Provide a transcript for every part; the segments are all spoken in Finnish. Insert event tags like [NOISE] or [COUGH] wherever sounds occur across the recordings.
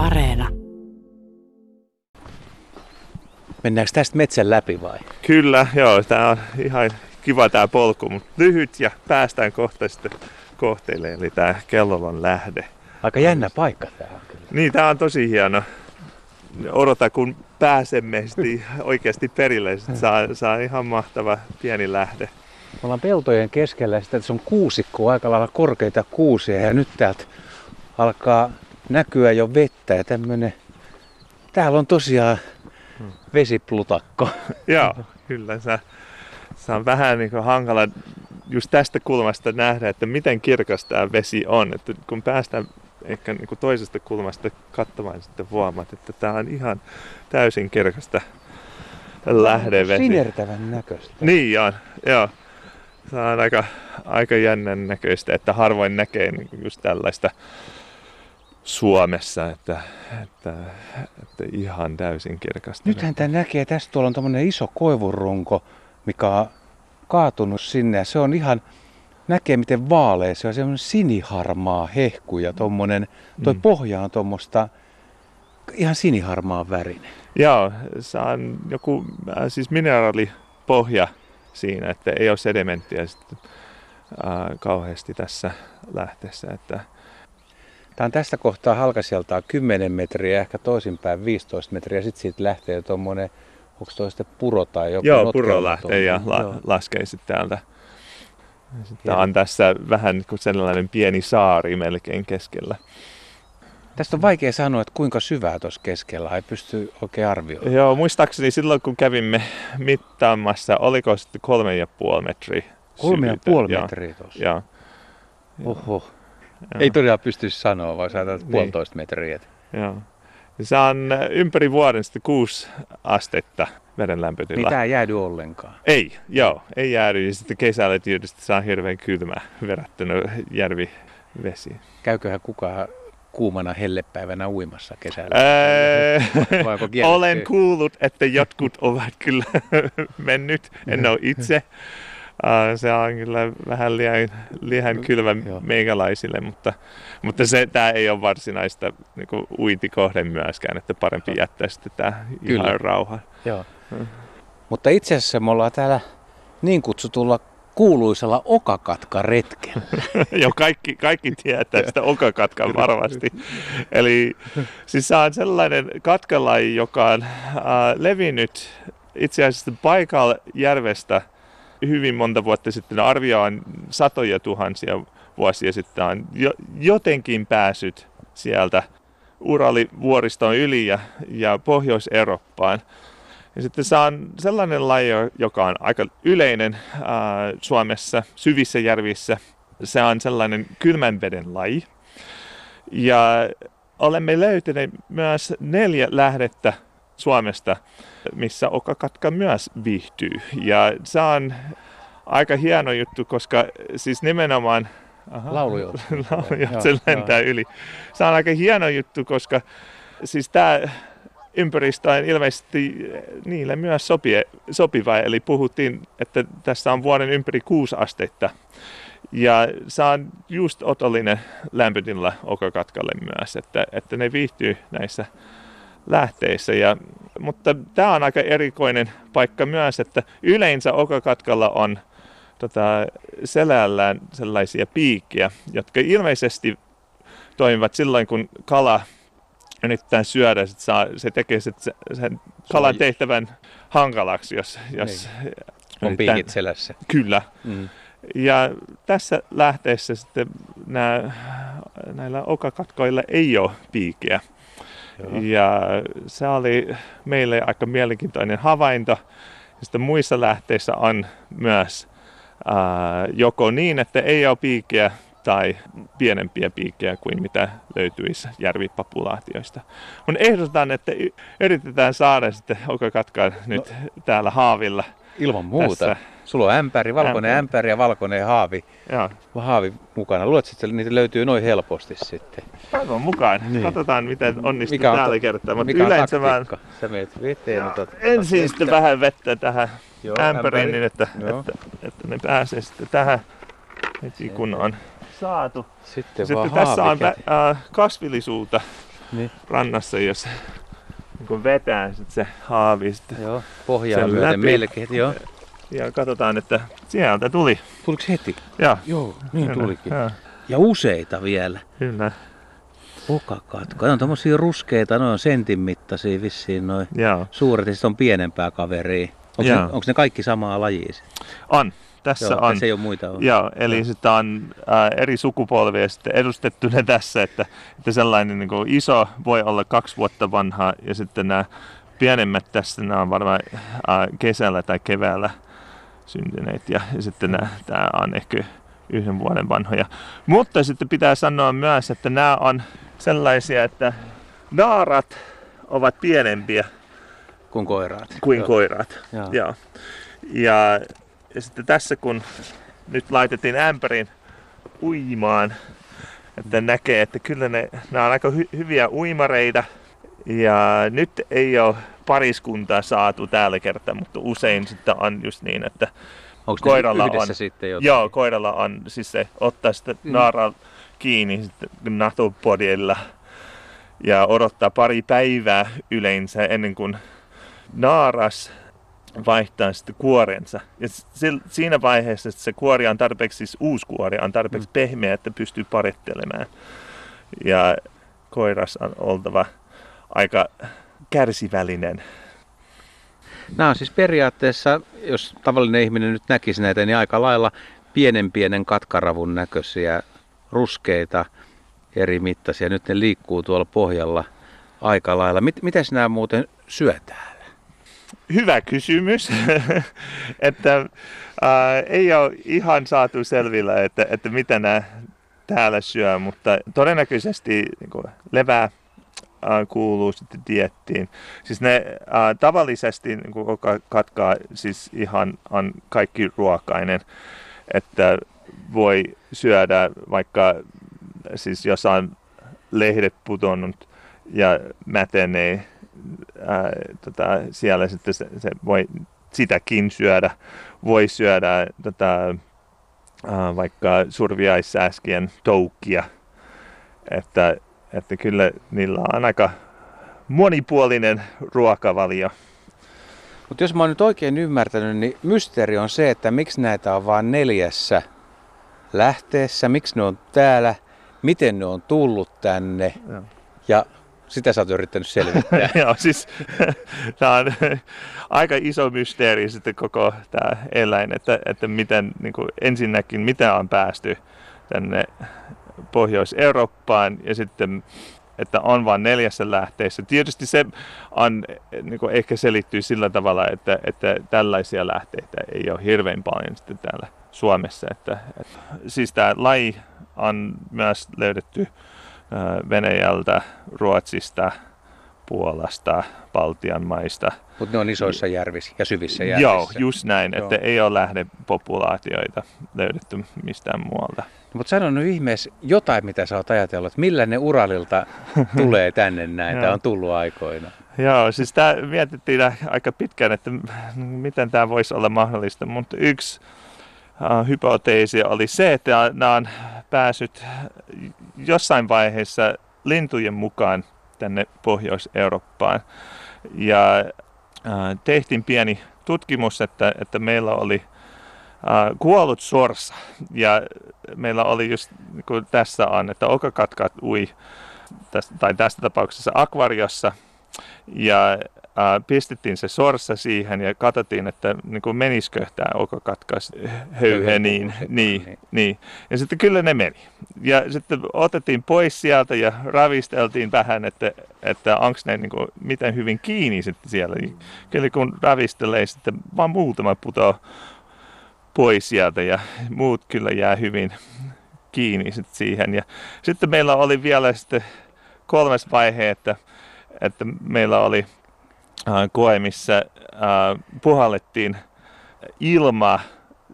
Areena. Mennäänkö tästä metsän läpi vai? Kyllä, joo. Tää on ihan kiva tää polku, mutta lyhyt ja päästään kohta sitten kohteille, eli tää Kellolon lähde. Aika jännä paikka tää on kyllä. Niin, tää on tosi hieno. Odota, kun pääsemme sitten oikeasti perille, sit saa, saa ihan mahtava pieni lähde. Me ollaan peltojen keskellä ja sitten tässä on kuusikko, aika lailla korkeita kuusia ja nyt täältä alkaa näkyä jo vettä ja tämmönen, täällä on tosiaan vesiplutakko. [LAUGHS] Joo, kyllä. Se, se on vähän niin kuin hankala just tästä kulmasta nähdä, että miten kirkas tämä vesi on. Että kun päästään ehkä niin kuin toisesta kulmasta katsomaan, niin sitten huomaat, että tämä on ihan täysin kirkasta lähdevesi. Sinertävän näköistä. Niin on, joo. Se on aika, aika jännän näköistä, että harvoin näkee niin kuin just tällaista Suomessa, että, että, että ihan täysin kirkasta. Nythän tämä näkee, tästä tuolla on tämmöinen iso koivurunko, mikä on kaatunut sinne ja se on ihan, näkee miten vaalea se on, semmoinen siniharmaa hehku ja tommonen, toi Mm. pohja on tuommoista ihan siniharmaa värinen. Joo, se on joku äh, siis mineraalipohja siinä, että ei ole sedimenttiä sitten, äh, kauheasti tässä lähteessä. Että, Tämä on tästä kohtaa halkasijaltaan 10 metriä, ehkä toisinpäin 15 metriä, sitten siitä lähtee tuommoinen, onko toi sitten puro tai joku joo, puro lähtee ja la, Joo. laskee sitten täältä. Hieno. on tässä vähän kuin sellainen pieni saari melkein keskellä. Tästä on vaikea sanoa, että kuinka syvää tuossa keskellä, ei pysty oikein arvioimaan. Joo, muistaakseni silloin kun kävimme mittaamassa, oliko sitten kolme ja puoli metriä Kolme ja puoli metriä tuossa. Joo. Oho. Joo. Ei todella pysty sanoa, vaan sä Niin. puolitoista metriä. Joo. Se on äh, ympäri vuoden sitten kuusi astetta veden lämpötila. Mitä ei jäädy ollenkaan. Ei, joo, ei jäädy. Ja sitten kesällä tietysti saa hirveän kylmä verrattuna järvivesiin. Käyköhän kukaan kuumana hellepäivänä uimassa kesällä? Ää, kielletty? olen kuullut, että jotkut ovat kyllä [LAUGHS] mennyt. En [LAUGHS] ole itse. Se on kyllä vähän liian, liian kylmä Joo. meikäläisille, mutta, mutta se, tämä ei ole varsinaista niin kuin uitikohde myöskään, että parempi jättää sitten tämä Kyllä. ihan rauhaan. Joo. Mm. Mutta itse asiassa me ollaan täällä niin kutsutulla kuuluisella okakatkaretkellä. [LAUGHS] Joo, kaikki, kaikki tietää sitä okakatkan varmasti. Eli siis se on sellainen katkalaji, joka on äh, levinnyt itse asiassa paikalla järvestä hyvin monta vuotta sitten. Arvio on satoja tuhansia vuosia sitten on jo, jotenkin päässyt sieltä Uralivuoriston yli ja, ja Pohjois-Eurooppaan. Ja sitten se on sellainen laji, joka on aika yleinen ää, Suomessa, syvissä järvissä. Se on sellainen kylmän veden laji. Ja olemme löytäneet myös neljä lähdettä Suomesta, missä okakatka myös viihtyy. Ja se on aika hieno juttu, koska siis nimenomaan. Laulujoutsen. Laulujoutsen [LAUGHS] Joo, lentää yli. Se on aika hieno juttu, koska siis tämä ympäristö on ilmeisesti niille myös sopie, sopiva. Eli puhuttiin, että tässä on vuoden ympäri kuusi astetta. Ja se on just otollinen lämpötila okakatkalle myös, että, että ne viihtyy näissä lähteissä. Ja, mutta tämä on aika erikoinen paikka myös, että yleensä okakatkalla on tota, selällään sellaisia piikkiä, jotka ilmeisesti toimivat silloin, kun kala yrittää syödä, sit saa, se tekee sit se, sen kalan tehtävän hankalaksi, jos, jos On yrittää- piikit selässä. Kyllä. Mm. Ja tässä lähteessä sitten nämä, näillä okakatkoilla ei ole piikiä. Joo. Ja se oli meille aika mielenkiintoinen havainto. Ja sitten muissa lähteissä on myös ää, joko niin, että ei ole piikkiä tai pienempiä piikkejä kuin mitä löytyisi järvipopulaatioista. Mun ehdotan, että yritetään saada sitten okakatkaan nyt täällä haavilla. Ilman muuta. Tässä. Sulla on ämpäri, valkoinen Ämpäri. ämpäri ja valkoinen haavi, Joo, haavi mukana. Luuletko, että niitä löytyy noin helposti sitten? toivon mukaan. Niin. Katsotaan, miten onnistuu Mikä on täällä ta- kertaa. Mutta Mikä on yleensä vaan taktiikka? Sä meet veteen, otat... ensin sitten vähän vettä tähän Joo, ämpäriin, niin että, Joo. että, että, ne pääsee sitten tähän heti kun on saatu. Sitten, Sitten vaan tässä on äh, kasvillisuutta niin. rannassa, jos niin vetää sit se haavi sitten Joo, pohjaa myöten melkein, joo. Ja katsotaan, että sieltä tuli. Tuliko heti? Joo. Joo, niin Kyllä. tulikin. Ja. ja useita vielä. Kyllä. Okakatko. Ne on tommosia ruskeita, noin on sentin mittaisia vissiin noin suuret ja on pienempää kaveria. Onko ne, onko ne kaikki samaa lajia? On. Tässä Joo, on. Se ei ole muita on. Joo, eli Joo. sitä on ää, eri sukupolvia sitten edustettuna [LAUGHS] tässä, että, että sellainen niin kuin iso voi olla kaksi vuotta vanha ja sitten nämä pienemmät tässä, nämä on varmaan ää, kesällä tai keväällä syntyneet ja, ja sitten nämä, tämä on ehkä yhden vuoden vanhoja. Mutta sitten pitää sanoa myös, että nämä on sellaisia, että naarat ovat pienempiä kuin koiraat. Kuin Joo. koiraat. Joo. Joo. Ja, ja sitten tässä kun nyt laitettiin ämpärin uimaan, että näkee, että kyllä ne, nämä on aika hy- hyviä uimareita. Ja nyt ei ole pariskuntaa saatu tällä kertaa, mutta usein sitten on just niin, että Onko koiralla on, sitten jotain? Joo, koiralla on, siis se ottaa sitten mm. kiinni natupodilla ja odottaa pari päivää yleensä ennen kuin naaras vaihtaa sitten kuorensa. Ja siinä vaiheessa että se kuori on tarpeeksi, siis uusi kuori on tarpeeksi mm. pehmeä, että pystyy parittelemaan. Ja koiras on oltava aika kärsivällinen. Nämä on siis periaatteessa, jos tavallinen ihminen nyt näkisi näitä, niin aika lailla pienen pienen katkaravun näköisiä, ruskeita, eri mittaisia. Nyt ne liikkuu tuolla pohjalla aika lailla. Mitäs nämä muuten syötään? Hyvä kysymys, [LAUGHS] että ää, ei ole ihan saatu selvillä, että, että mitä nämä täällä syö, mutta todennäköisesti niin kuin, levää ää, kuuluu sitten diettiin. Siis ne ää, tavallisesti niin kuin, katkaa siis ihan on kaikki ruokainen, että voi syödä vaikka siis jos on lehdet pudonnut ja mätenee ää, tota, siellä sitten se, se voi sitäkin syödä. Voi syödä tota, ää, vaikka surviaissääskien toukkia. Että, että kyllä niillä on aika monipuolinen ruokavalio. Mutta jos mä oon nyt oikein ymmärtänyt, niin mysteeri on se, että miksi näitä on vain neljässä lähteessä, miksi ne on täällä, miten ne on tullut tänne. Ja, ja sitä sä oot yrittänyt selvittää. [LAUGHS] Joo, siis [LAUGHS] tämä on [LAUGHS] aika iso mysteeri sitten koko tämä eläin, että, että miten niin kuin ensinnäkin mitä on päästy tänne Pohjois-Eurooppaan ja sitten että on vain neljässä lähteessä. Tietysti se on, niin kuin ehkä selittyy sillä tavalla, että, että tällaisia lähteitä ei ole hirveän paljon sitten täällä Suomessa. Että, että, siis tämä laji on myös löydetty Venäjältä, Ruotsista, Puolasta, Baltian maista. Mutta ne on isoissa järvissä ja syvissä järvissä. Joo, just näin, Joo. että ei ole lähdepopulaatioita löydetty mistään muualta. No, mutta sano nyt ihmeessä jotain, mitä sä oot ajatellut, että millä ne Uralilta [LAUGHS] tulee tänne näin, tämä on tullut aikoina. Joo, siis tämä mietittiin aika pitkään, että miten tämä voisi olla mahdollista, mutta yksi uh, hypoteesi oli se, että nämä on päässyt jossain vaiheessa lintujen mukaan tänne Pohjois-Eurooppaan. Ja äh, tehtiin pieni tutkimus, että, että meillä oli äh, kuollut sorsa. Ja meillä oli just niin kuin tässä on, että okakatkat ui, tästä, tai tässä tapauksessa akvariossa. Ja pistettiin se sorsa siihen ja katsottiin, että niin kuin menisikö tämä okakatkas höyhe niin, niin, niin, niin. Ja sitten kyllä ne meni. Ja sitten otettiin pois sieltä ja ravisteltiin vähän, että, että onko ne niin kuin, miten hyvin kiinni sitten siellä. Kyllä kun ravistelee, sitten vaan muutama putoaa pois sieltä ja muut kyllä jää hyvin kiinni sitten siihen. Ja sitten meillä oli vielä sitten kolmas vaihe, että, että meillä oli koe, missä äh, puhallettiin ilma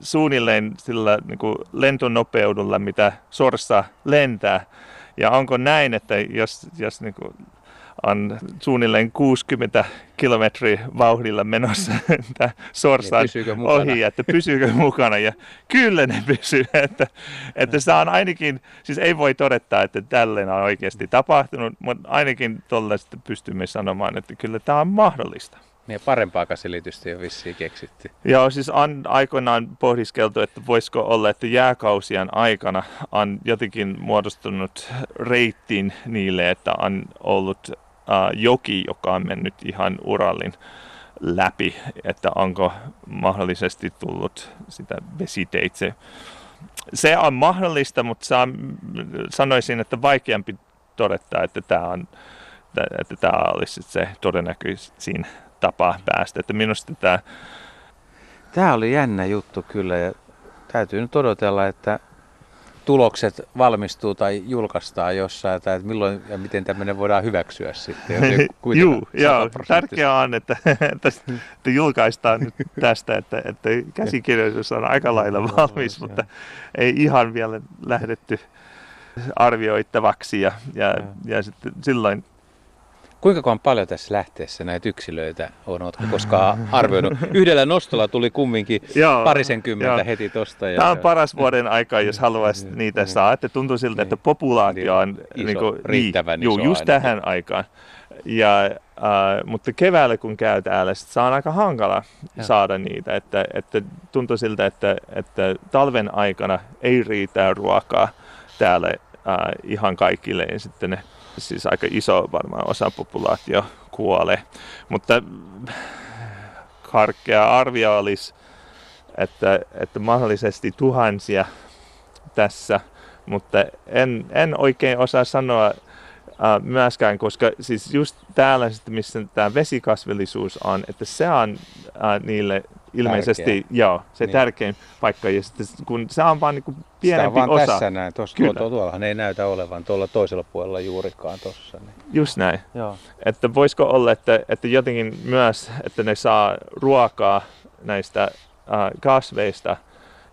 suunnilleen sillä niin kuin lentonopeudella, mitä sorsa lentää. Ja onko näin, että jos, jos niin kuin on suunnilleen 60 kilometriä vauhdilla menossa [LAUGHS] sorsan niin ohi, että pysyykö mukana. Ja kyllä ne pysyy, [LAUGHS] että, että se on ainakin, siis ei voi todeta, että tällainen on oikeasti tapahtunut, mutta ainakin tuollaista pystymme sanomaan, että kyllä tämä on mahdollista. Niin parempaa selitystä jo vissiin keksitty. Joo, siis on aikoinaan pohdiskeltu, että voisiko olla, että jääkausien aikana on jotenkin muodostunut reittiin niille, että on ollut joki, joka on mennyt ihan Uralin läpi, että onko mahdollisesti tullut sitä vesiteitse. Se on mahdollista, mutta saa, sanoisin, että vaikeampi todeta, että tämä, on, että tämä olisi se todennäköisin tapa päästä. Että minusta tämä... Tämä oli jännä juttu kyllä ja täytyy nyt odotella, että tulokset valmistuu tai julkaistaan jossain, tai että milloin ja miten tämmöinen voidaan hyväksyä sitten. [LAUGHS] Juu, joo, tärkeää on, että, [LAUGHS] että, että julkaistaan nyt tästä, että, että käsikirjoitus on aika lailla valmis, mutta ei ihan vielä lähdetty arvioittavaksi ja, ja, ja sitten silloin Kuinka paljon tässä lähteessä näitä yksilöitä on, oletko koskaan arvioinut? Yhdellä nostolla tuli kumminkin parisenkymmentä heti tosta. Tämä on paras [LAUGHS] vuoden aika, jos haluaisi niin, niitä niin. saa. Että tuntuu siltä, että niin. populaatio on iso, niin kuin, riittävän niin, iso just ainakin. tähän aikaan. Ja, äh, mutta keväällä kun käy täällä, sit se on aika hankala ja. saada niitä. Että, että tuntuu siltä, että, että talven aikana ei riitä ruokaa täällä äh, ihan kaikille. Ja sitten ne siis aika iso varmaan osa populaatio kuolee. Mutta karkea arvio olisi, että, että mahdollisesti tuhansia tässä, mutta en, en oikein osaa sanoa äh, myöskään, koska siis just täällä, missä tämä vesikasvillisuus on, että se on äh, niille ilmeisesti Tärkeä. joo, se niin. tärkein paikka. Ja sitten, kun se on vain niin pienempi Sitä on vaan osa. tässä näin. Tuossa, tuo, tuollahan ei näytä olevan tuolla toisella puolella juurikaan tuossa. Niin. Just näin. Joo. Että voisiko olla, että, että jotenkin myös, että ne saa ruokaa näistä äh, kasveista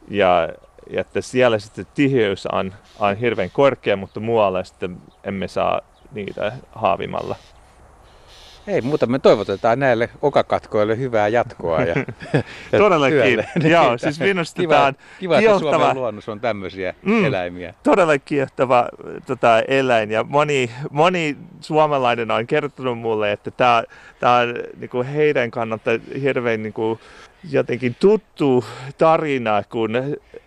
ja ja että siellä sitten tiheys on, on hirveän korkea, mutta muualla sitten emme saa niitä haavimalla. Ei muuta, me toivotetaan näille okakatkoille hyvää jatkoa. Ja, [LAUGHS] ja Todellakin. Joo, siis minusta kiva, tämä on kiva, että Suomen luonnossa on tämmöisiä mm, eläimiä. Todella kiehtova tota, eläin ja moni, moni suomalainen on kertonut mulle, että tämä, tämä on niin kuin heidän kannalta hirveän niin kuin, jotenkin tuttu tarina, kun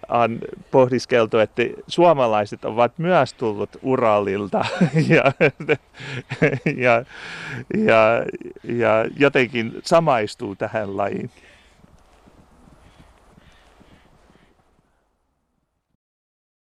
on pohdiskeltu, että suomalaiset ovat myös tullut Uralilta [LAUGHS] ja, ja, ja, ja jotenkin samaistuu tähän lajiin.